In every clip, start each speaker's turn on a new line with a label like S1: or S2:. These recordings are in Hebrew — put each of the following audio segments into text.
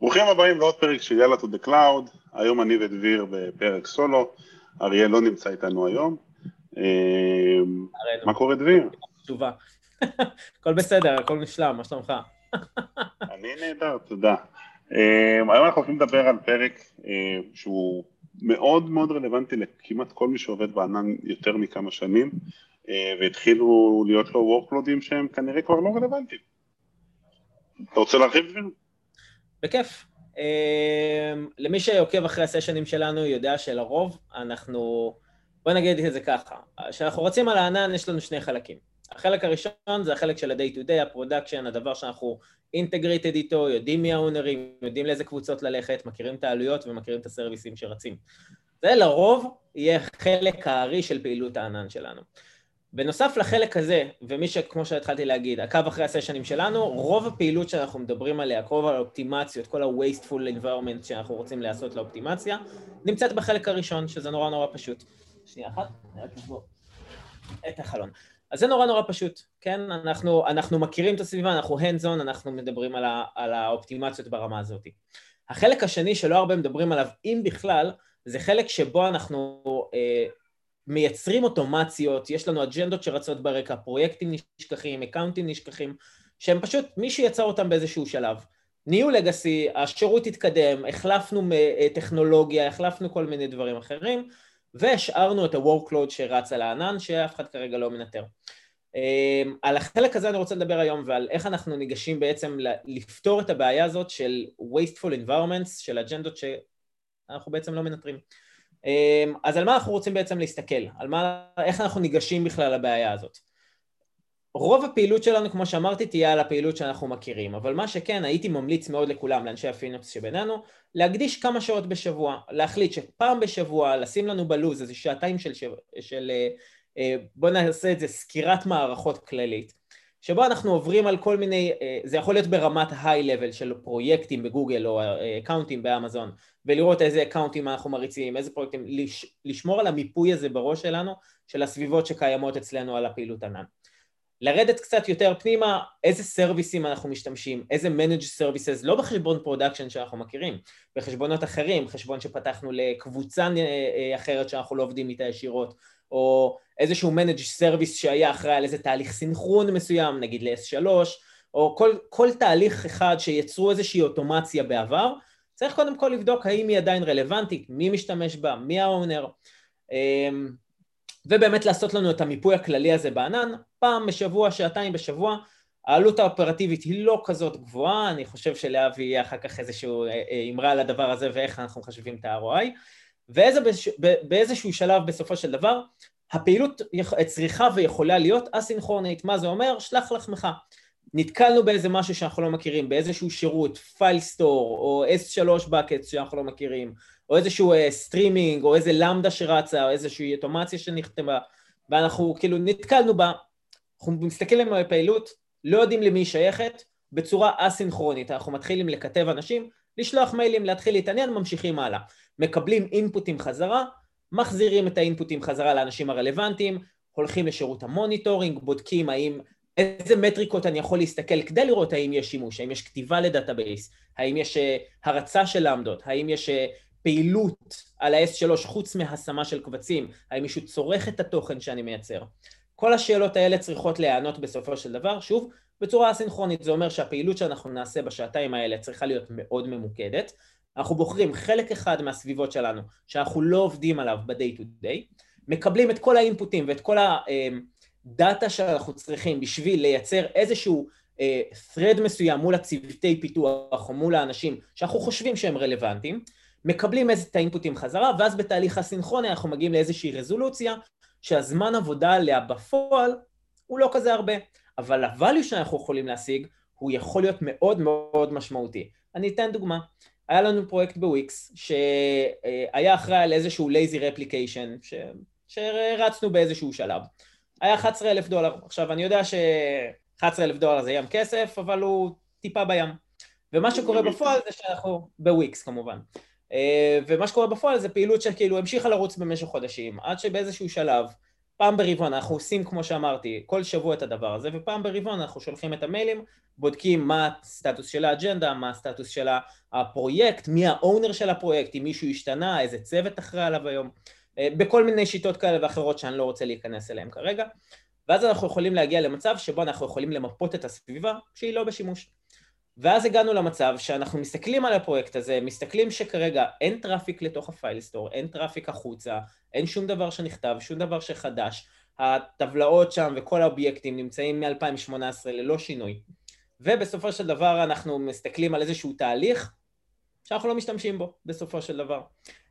S1: ברוכים הבאים לעוד פרק של יאללה to the cloud, היום אני ודביר בפרק סולו, אריאל לא נמצא איתנו היום. אה, מה קורה דביר?
S2: תשובה. הכל בסדר, הכל נשלם, מה שלומך?
S1: אני נהדר, תודה. אה, היום אנחנו הולכים לדבר על פרק אה, שהוא מאוד מאוד רלוונטי לכמעט כל מי שעובד בענן יותר מכמה שנים, והתחילו להיות לו workload ים שהם כנראה כבר לא רלוונטיים. אתה רוצה להרחיב דביר?
S2: בכיף. Um, למי שעוקב אחרי ה session ים שלנו יודע שלרוב אנחנו, בוא נגיד את זה ככה, כשאנחנו רצים על הענן יש לנו שני חלקים. החלק הראשון זה החלק של ה-day to day, ה production, הדבר שאנחנו integrated איתו, יודעים מי ה owner ים, יודעים לאיזה קבוצות ללכת, מכירים את העלויות ומכירים את ה service ים שרצים. זה לרוב יהיה חלק הארי של פעילות הענן שלנו. בנוסף לחלק הזה, ומי שכמו שהתחלתי להגיד, עקב אחרי הסשנים שלנו, רוב הפעילות שאנחנו מדברים עליה, רוב האופטימציות, כל ה-wasteful environment שאנחנו רוצים לעשות לאופטימציה, נמצאת בחלק הראשון, שזה נורא נורא פשוט. שנייה אחת, אני רק אסבור את החלון. אז זה נורא נורא פשוט, כן? אנחנו, אנחנו מכירים את הסביבה, אנחנו hands on, אנחנו מדברים על, ה, על האופטימציות ברמה הזאת. החלק השני שלא הרבה מדברים עליו, אם בכלל, זה חלק שבו אנחנו אה, מייצרים אוטומציות, יש לנו אג'נדות שרצות ברקע, פרויקטים נשכחים, אקאונטים נשכחים, שהם פשוט, מי שיצר אותם באיזשהו שלב. נהיו לגאסי, השירות התקדם, החלפנו אה, טכנולוגיה, החלפנו כל מיני דברים אחרים, והשארנו את ה-workload שרץ על הענן, שאף אחד כרגע לא מנטר. אה, על החלק הזה אני רוצה לדבר היום ועל איך אנחנו ניגשים בעצם לפתור את הבעיה הזאת של wasteful environments, של אג'נדות שאנחנו בעצם לא מנטרים. אמ, אז על מה אנחנו רוצים בעצם להסתכל? על מה, איך אנחנו ניגשים בכלל לבעיה הזאת? רוב הפעילות שלנו, כמו שאמרתי, תהיה על הפעילות שאנחנו מכירים, אבל מה שכן, הייתי ממליץ מאוד לכולם, לאנשי הפינופס שבינינו, להקדיש כמה שעות בשבוע, להחליט שפעם בשבוע, לשים לנו בלוז איזה שעתיים של, של, של אה, אה, בוא נעשה את זה סקירת מערכות כללית, שבו אנחנו עוברים על כל מיני, אה, זה יכול להיות ברמת high-level של פרויקטים בגוגל או אקאונטים באמזון, ולראות איזה אקאונטים אנחנו מריצים, איזה פרויקטים, לש, לשמור על המיפוי הזה בראש שלנו, של הסביבות שקיימות אצלנו על הפעילות ענן. לרדת קצת יותר פנימה, איזה סרוויסים אנחנו משתמשים, איזה managed services, לא בחשבון production שאנחנו מכירים, בחשבונות אחרים, חשבון שפתחנו לקבוצה אה, אה, אחרת שאנחנו לא עובדים איתה ישירות, או איזשהו managed service שהיה אחראי על איזה תהליך סינכרון מסוים, נגיד ל-S3, או כל, כל תהליך אחד שיצרו איזושהי אוטומציה בעבר, צריך קודם כל לבדוק האם היא עדיין רלוונטית, מי משתמש בה, מי האונר, אמ, ובאמת לעשות לנו את המיפוי הכללי הזה בענן, פעם בשבוע, שעתיים בשבוע, העלות האופרטיבית היא לא כזאת גבוהה, אני חושב שלאבי יהיה אחר כך איזשהו אה, אה, אמרה על הדבר הזה ואיך אנחנו מחשבים את ה-ROI, ובאיזשהו שלב בסופו של דבר, הפעילות צריכה ויכולה להיות אסינכרונית, מה זה אומר? שלח לחמך. נתקלנו באיזה משהו שאנחנו לא מכירים, באיזשהו שירות, Filestore, או S3 buckets שאנחנו לא מכירים, או איזשהו סטרימינג, uh, או איזה Lambda שרצה, או איזושהי אוטומציה שנכתבה, ואנחנו כאילו נתקלנו בה, אנחנו מסתכלים על הפעילות, לא יודעים למי היא שייכת, בצורה אסינכרונית, אנחנו מתחילים לכתב אנשים, לשלוח מיילים, להתחיל להתעניין, ממשיכים הלאה. מקבלים אינפוטים חזרה, מחזירים את האינפוטים חזרה לאנשים הרלוונטיים, הולכים לשירות ה monitoring, בודקים האם איזה מטריקות אני יכול להסתכל כדי לראות האם יש שימוש, האם יש כתיבה ל database, האם יש אה, הרצה של למדות, האם יש אה, פעילות על ה-S3 חוץ מהשמה של קבצים, האם מישהו צורך את התוכן שאני מייצר. כל השאלות האלה צריכות להיענות בסופו של דבר, שוב, בצורה אסינכרונית, זה אומר שהפעילות שאנחנו נעשה בשעתיים האלה צריכה להיות מאוד ממוקדת. אנחנו בוחרים חלק אחד מהסביבות שלנו שאנחנו לא עובדים עליו ב-day to day, מקבלים את כל האינפוטים ואת כל ה... אה, דאטה שאנחנו צריכים בשביל לייצר איזשהו uh, thread מסוים מול הצוותי פיתוח או מול האנשים שאנחנו חושבים שהם רלוונטיים, מקבלים את האינפוטים חזרה, ואז בתהליך הסינכרוני אנחנו מגיעים לאיזושהי רזולוציה שהזמן עבודה עליה בפועל הוא לא כזה הרבה. אבל ה-value שאנחנו יכולים להשיג הוא יכול להיות מאוד מאוד משמעותי. אני אתן דוגמה. היה לנו פרויקט בוויקס שהיה אחראי על איזשהו lazy replication ש... שרצנו באיזשהו שלב. היה 11 אלף דולר. עכשיו, אני יודע ש-11 אלף דולר זה ים כסף, אבל הוא טיפה בים. ומה שקורה בפועל זה שאנחנו, בוויקס כמובן. אה, ומה שקורה בפועל זה פעילות שכאילו המשיכה לרוץ במשך חודשים, עד שבאיזשהו שלב, פעם ברבעון אנחנו עושים, כמו שאמרתי, כל שבוע את הדבר הזה, ופעם ברבעון אנחנו שולחים את המיילים, בודקים מה הסטטוס של האג'נדה, מה הסטטוס של הפרויקט, מי האונר של הפרויקט, אם מישהו השתנה, איזה צוות אחראי עליו היום, אה, בכל מיני שיטות כאלה ואחרות שאני לא רוצה להיכנס אליהן כרגע, ואז אנחנו יכולים להגיע למצב שבו אנחנו יכולים למפות את הסביבה שהיא לא בשימוש. ואז הגענו למצב שאנחנו מסתכלים על הפרויקט הזה, מסתכלים שכרגע אין traffic לתוך ה Filestore, אין traffic החוצה, אין שום דבר שנכתב, שום דבר שחדש, הטבלאות שם וכל האובייקטים נמצאים מ-2018 ללא שינוי. ובסופו של דבר אנחנו מסתכלים על איזשהו תהליך שאנחנו לא משתמשים בו בסופו של דבר.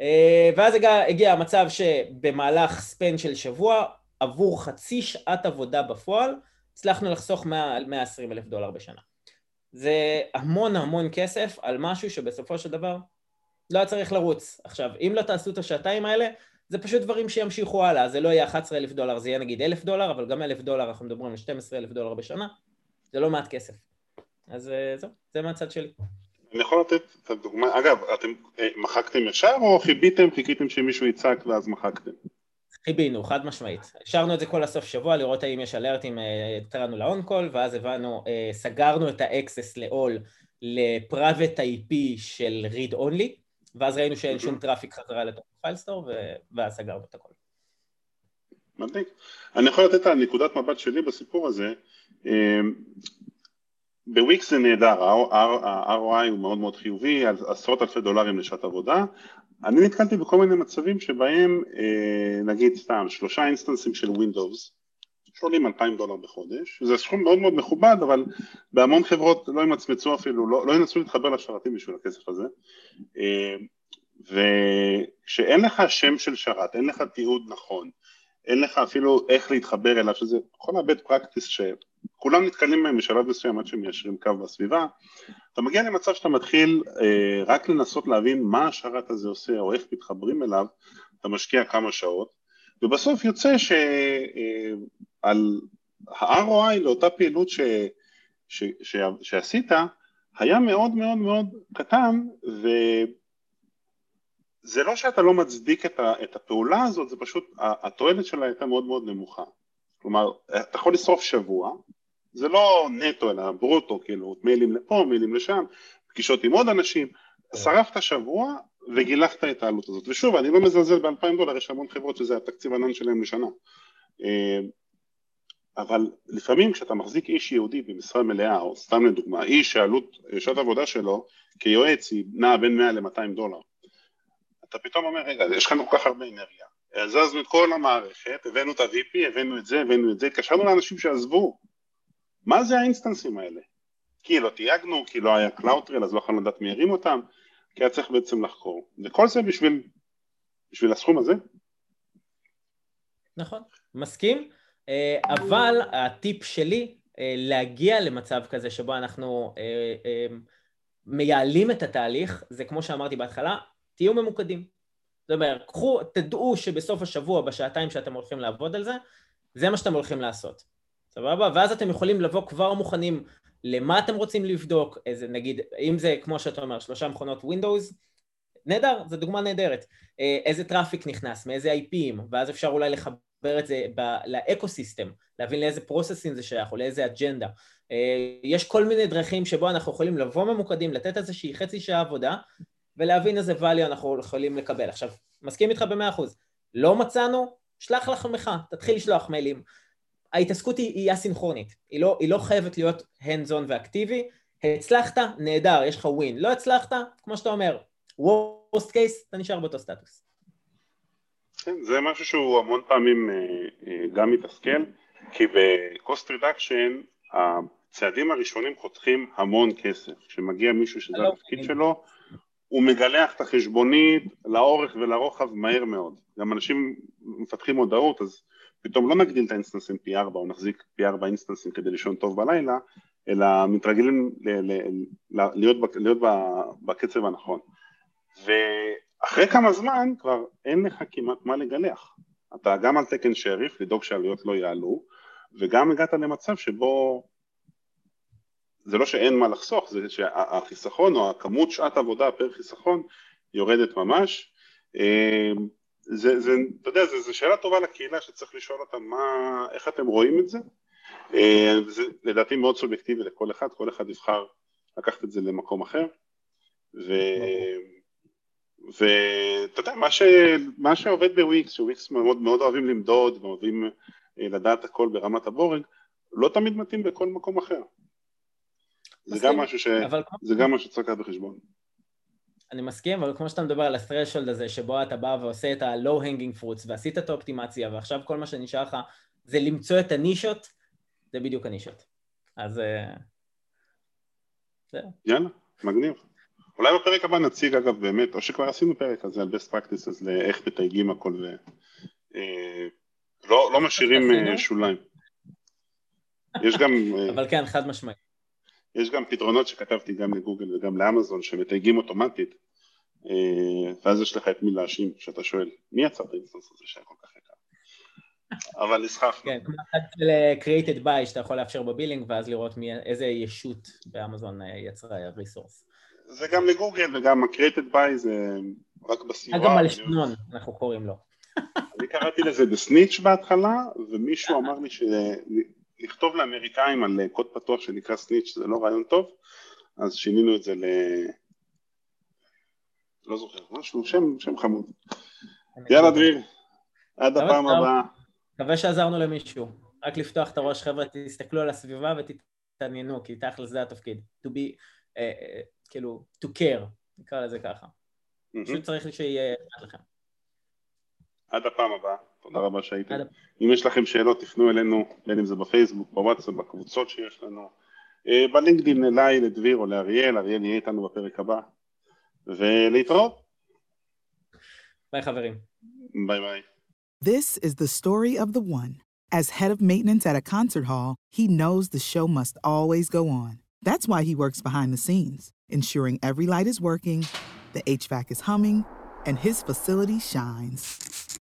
S2: אה, ואז הגיע, הגיע המצב שבמהלך span של שבוע, עבור חצי שעת עבודה בפועל, הצלחנו לחסוך 120 אלף דולר בשנה. זה המון המון כסף על משהו שבסופו של דבר לא היה צריך לרוץ. עכשיו, אם לא תעשו את השעתיים האלה, זה פשוט דברים שימשיכו הלאה, זה לא יהיה 11 אלף דולר, זה יהיה נגיד אלף דולר, אבל גם אלף דולר, אנחנו מדברים על 12 אלף דולר בשנה, זה לא מעט כסף. אז אה, זהו, זה מהצד שלי.
S1: אני יכול לתת את הדוגמה, אגב, אתם אה, מחקתם ישר או חיביתם, חיכיתם שמישהו יצעק ואז מחקתם?
S2: כיבינו, חד משמעית. השארנו את זה כל הסוף שבוע, לראות האם יש אלרטים, אה, ל on-call, ואז הבנו, אה, סגרנו את ה access ל-all ל-private IP של read only, ואז ראינו שאין שום traffic חזרה לתוך Filestore, ואז סגרנו את הכל.
S1: מדהים. אני יכול לתת את הנקודת מבט שלי בסיפור הזה. אה, בוויקס זה נהדר, ה-ROI הוא מאוד מאוד חיובי, עשרות אלפי דולרים לשעת עבודה, אני נתקלתי בכל מיני מצבים שבהם אה, נגיד סתם שלושה אינסטנסים של Windows שעולים 2,000 דולר בחודש, זה סכום מאוד מאוד מכובד אבל בהמון חברות לא ימצמצו אפילו, לא, לא ינסו להתחבר לשרתים בשביל הכסף הזה. אה, וכשאין לך שם של שרת, אין לך תיעוד נכון, אין לך אפילו איך להתחבר אליו, שזה כל ה bad practice שכולם נתקלים בהם בשלב מסוים עד שהם מיישרים קו בסביבה, אתה מגיע למצב שאתה מתחיל אה, רק לנסות להבין מה השרת הזה עושה או איך מתחברים אליו, אתה משקיע כמה שעות, ובסוף יוצא שעל אה, ה-ROI לאותה פעילות ש, ש, ש, שעשית היה מאוד מאוד מאוד קטן, וזה לא שאתה לא מצדיק את, ה, את הפעולה הזאת, זה פשוט, התועלת שלה הייתה מאוד מאוד נמוכה. כלומר, אתה יכול לשרוף שבוע, זה לא נטו אלא ברוטו, כאילו מיילים לפה, מיילים לשם, פגישות עם עוד אנשים, כן. שרפת שבוע וגילחת את העלות הזאת. ושוב, אני לא מזלזל באלפיים דולר, יש המון חברות שזה התקציב ענן שלהם לשנה. אה, אבל לפעמים כשאתה מחזיק איש יהודי במשרה מלאה, או סתם לדוגמה, איש שעלות שעת עבודה שלו כיועץ היא נעה בין 100 ל-200 דולר, אתה פתאום אומר, רגע, יש כאן כל כך הרבה אנרגיה, הזזנו את כל המערכת, הבאנו את ה-VP, הבאנו את זה, הבאנו את זה, התקשרנו לאנשים שעזבו, מה זה האינסטנסים האלה? כי לא תייגנו, כי לא היה CloudTrail, אז לא יכולנו לדעת מי הרים אותם, כי היה צריך בעצם לחקור. וכל זה בשביל, בשביל הסכום הזה.
S2: נכון, מסכים, אה, אבל הטיפ שלי אה, להגיע למצב כזה שבו אנחנו אה, מייעלים את התהליך, זה כמו שאמרתי בהתחלה, תהיו ממוקדים. זאת אומרת, קחו, תדעו שבסוף השבוע, בשעתיים שאתם הולכים לעבוד על זה, זה מה שאתם הולכים לעשות. סבבה? ואז אתם יכולים לבוא כבר מוכנים למה אתם רוצים לבדוק, איזה נגיד, אם זה כמו שאתה אומר, שלושה מכונות Windows, נהדר, זו דוגמה נהדרת. אה, איזה traffic נכנס, מאיזה IPים, ואז אפשר אולי לחבר את זה ב- ל ecosystem, להבין לאיזה פרוססים זה שייך או לאיזה אג'נדה. אה, יש כל מיני דרכים שבו אנחנו יכולים לבוא ממוקדים, לתת איזושהי חצי שעה עבודה, ולהבין איזה value אנחנו יכולים לקבל. עכשיו, מסכים איתך במאה אחוז. לא מצאנו, שלח לחמך, תתחיל לשלוח מיילים. ההתעסקות היא, היא אסינכרונית, היא לא, היא לא חייבת להיות hands on ואקטיבי, הצלחת, נהדר, יש לך ווין, לא הצלחת, כמו שאתה אומר, worst case, אתה נשאר באותו סטטוס.
S1: כן, זה משהו שהוא המון פעמים אה, אה, גם מתסכל, כי ב-cost reduction הצעדים הראשונים חותכים המון כסף, כשמגיע מישהו שזה התפקיד שלו, הוא מגלח את החשבונית לאורך ולרוחב מהר מאוד, גם אנשים מפתחים מודעות אז פתאום לא נגדיל את האינסטנסים פי ארבע או נחזיק פי ארבע אינסטנסים כדי לישון טוב בלילה, אלא מתרגלים ל- ל- ל- להיות, להיות בקצב הנכון. ואחרי כמה זמן כבר אין לך כמעט מה לגלח. אתה גם על תקן שריף, לדאוג שהעלויות לא יעלו, וגם הגעת למצב שבו זה לא שאין מה לחסוך, זה שהחיסכון או הכמות שעת עבודה פר חיסכון יורדת ממש. זה, זה, אתה יודע, זו שאלה טובה לקהילה שצריך לשאול אותם מה, איך אתם רואים את זה. אה, זה לדעתי מאוד סובייקטיבי לכל אחד, כל אחד יבחר לקחת את זה למקום אחר. ואתה יודע, מה, ש... מה שעובד בוויקס, שוויקס מאוד, מאוד אוהבים למדוד ואוהבים אה, לדעת הכל ברמת הבורג, לא תמיד מתאים בכל מקום אחר. זה גם משהו ש... אבל... זה גם משהו שצריך לקחת בחשבון.
S2: אני מסכים, אבל כמו שאתה מדבר על ה-threshold הזה, שבו אתה בא ועושה את ה-low hanging fruits ועשית את האופטימציה, ועכשיו כל מה שנשאר לך זה למצוא את הנישות, זה בדיוק הנישות. אז אה,
S1: זהו. יאללה, מגניב. אולי בפרק הבא נציג אגב באמת, או שכבר עשינו פרק כזה על best practices לאיך מתייגים הכל ו... אה, לא, לא משאירים אה, שוליים. יש גם...
S2: אבל כן, חד משמעית.
S1: יש גם פתרונות שכתבתי גם לגוגל וגם לאמזון שמתייגים אוטומטית ואז יש לך את מי להאשים כשאתה שואל מי יצר את ה instance הזה שהיה כל כך יקר אבל נסחפנו.
S2: כן, כמו אחד של אה, created by שאתה יכול לאפשר ב billing ואז לראות מי, איזה ישות באמזון אה, יצרה resource.
S1: זה גם לגוגל וגם ה-created by זה רק בסיוע.
S2: גם הלשנון, אנחנו קוראים לו.
S1: אני קראתי לזה בסניץ' בהתחלה ומישהו אמר לי לכתוב לאמריקאים על קוד פתוח שנקרא סניץ' זה לא רעיון טוב, אז שינינו את זה ל... לא זוכר, משהו, שם, שם חמוד. יאללה דביר, עד הפעם הבאה.
S2: מקווה שעזרנו למישהו. רק לפתוח את הראש, חבר'ה, תסתכלו על הסביבה ותתעניינו, כי תכל'ס זה התפקיד. To be, uh, uh, כאילו, to care, נקרא לזה ככה. פשוט צריך שיהיה לכם.
S1: עד הפעם הבאה. תודה רבה שהייתם. אם יש לכם שאלות תפנו אלינו, בין אם זה בפייסבוק, בוואטסאפ, בקבוצות שיש לנו, אה, בלינקדאין אליי, לדביר או לאריאל, אריאל יהיה איתנו בפרק הבא, ולהתראות.
S2: ביי חברים.
S1: ביי ביי.
S3: This is the story of the one. As head of maintenance at a concert hall, he knows the show must always go on. That's why he works behind the scenes, ensuring every light is working, the HVAC is humming, and his facility shines.